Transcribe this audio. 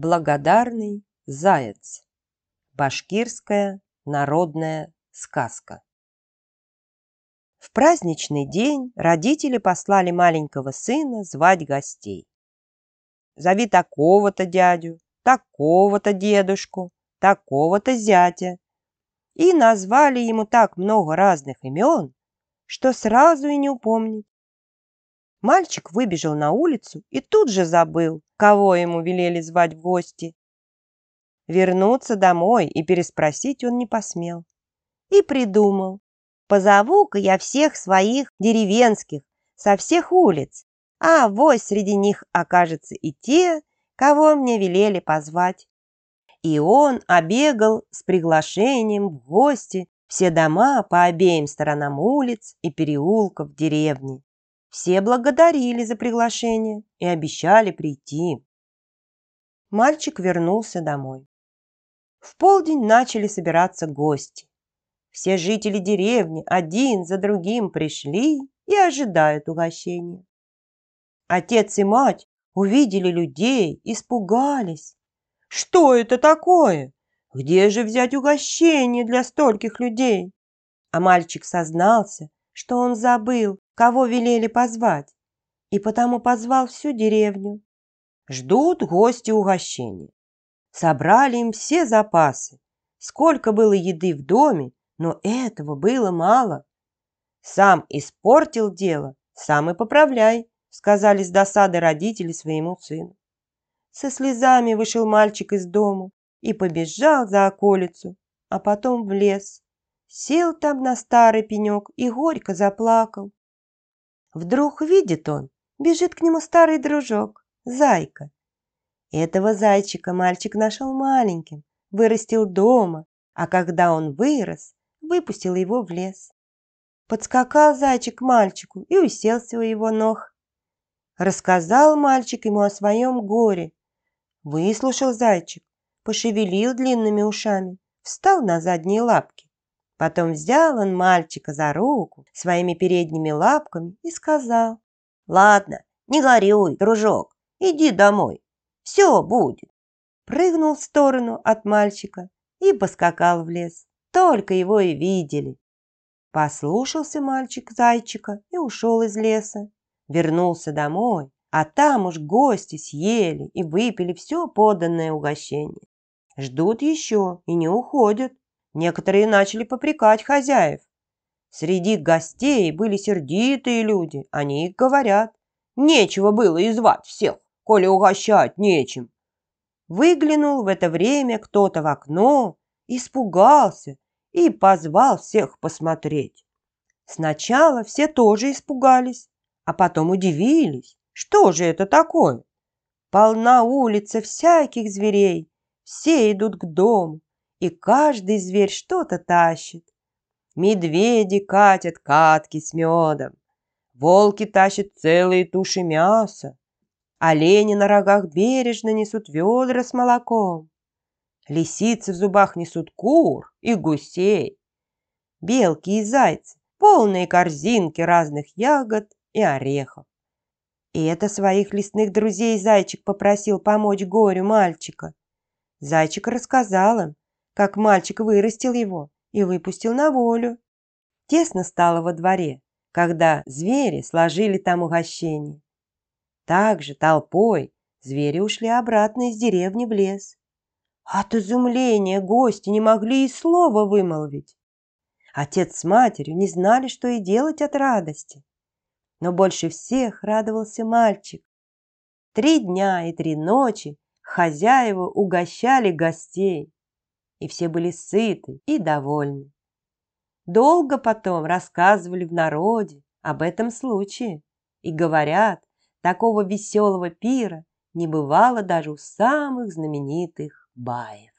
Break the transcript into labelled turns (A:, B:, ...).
A: Благодарный заяц. Башкирская народная сказка. В праздничный день родители послали маленького сына звать гостей. Зови такого-то дядю, такого-то дедушку, такого-то зятя. И назвали ему так много разных имен, что сразу и не упомнить. Мальчик выбежал на улицу и тут же забыл, кого ему велели звать в гости. Вернуться домой и переспросить он не посмел. И придумал. Позову-ка я всех своих деревенских со всех улиц, а вось среди них окажется и те, кого мне велели позвать. И он обегал с приглашением в гости все дома по обеим сторонам улиц и переулков деревни. Все благодарили за приглашение и обещали прийти. Мальчик вернулся домой. В полдень начали собираться гости. Все жители деревни один за другим пришли и ожидают угощения. Отец и мать увидели людей, испугались. Что это такое? Где же взять угощение для стольких людей? А мальчик сознался, что он забыл, кого велели позвать, и потому позвал всю деревню. Ждут гости угощения. Собрали им все запасы. Сколько было еды в доме, но этого было мало. Сам испортил дело, сам и поправляй, сказали с досады родители своему сыну. Со слезами вышел мальчик из дому и побежал за околицу, а потом в лес. Сел там на старый пенек и горько заплакал. Вдруг видит он, бежит к нему старый дружок, зайка. Этого зайчика мальчик нашел маленьким, вырастил дома, а когда он вырос, выпустил его в лес. Подскакал зайчик к мальчику и уселся у его ног. Рассказал мальчик ему о своем горе. Выслушал зайчик, пошевелил длинными ушами, встал на задние лапки. Потом взял он мальчика за руку своими передними лапками и сказал, «Ладно, не горюй, дружок, иди домой, все будет». Прыгнул в сторону от мальчика и поскакал в лес. Только его и видели. Послушался мальчик зайчика и ушел из леса. Вернулся домой, а там уж гости съели и выпили все поданное угощение. Ждут еще и не уходят. Некоторые начали попрекать хозяев. Среди гостей были сердитые люди, они говорят. Нечего было и звать всех, коли угощать нечем. Выглянул в это время кто-то в окно, испугался и позвал всех посмотреть. Сначала все тоже испугались, а потом удивились, что же это такое. Полна улица всяких зверей, все идут к дому, и каждый зверь что-то тащит. Медведи катят катки с медом, волки тащат целые туши мяса, олени на рогах бережно несут ведра с молоком, лисицы в зубах несут кур и гусей, белки и зайцы, полные корзинки разных ягод и орехов. И это своих лесных друзей зайчик попросил помочь горю мальчика. Зайчик рассказал им, как мальчик вырастил его и выпустил на волю. Тесно стало во дворе, когда звери сложили там угощение. Также толпой звери ушли обратно из деревни в лес. От изумления гости не могли и слова вымолвить. Отец с матерью не знали, что и делать от радости. Но больше всех радовался мальчик. Три дня и три ночи хозяева угощали гостей и все были сыты и довольны. Долго потом рассказывали в народе об этом случае и говорят, такого веселого пира не бывало даже у самых знаменитых баев.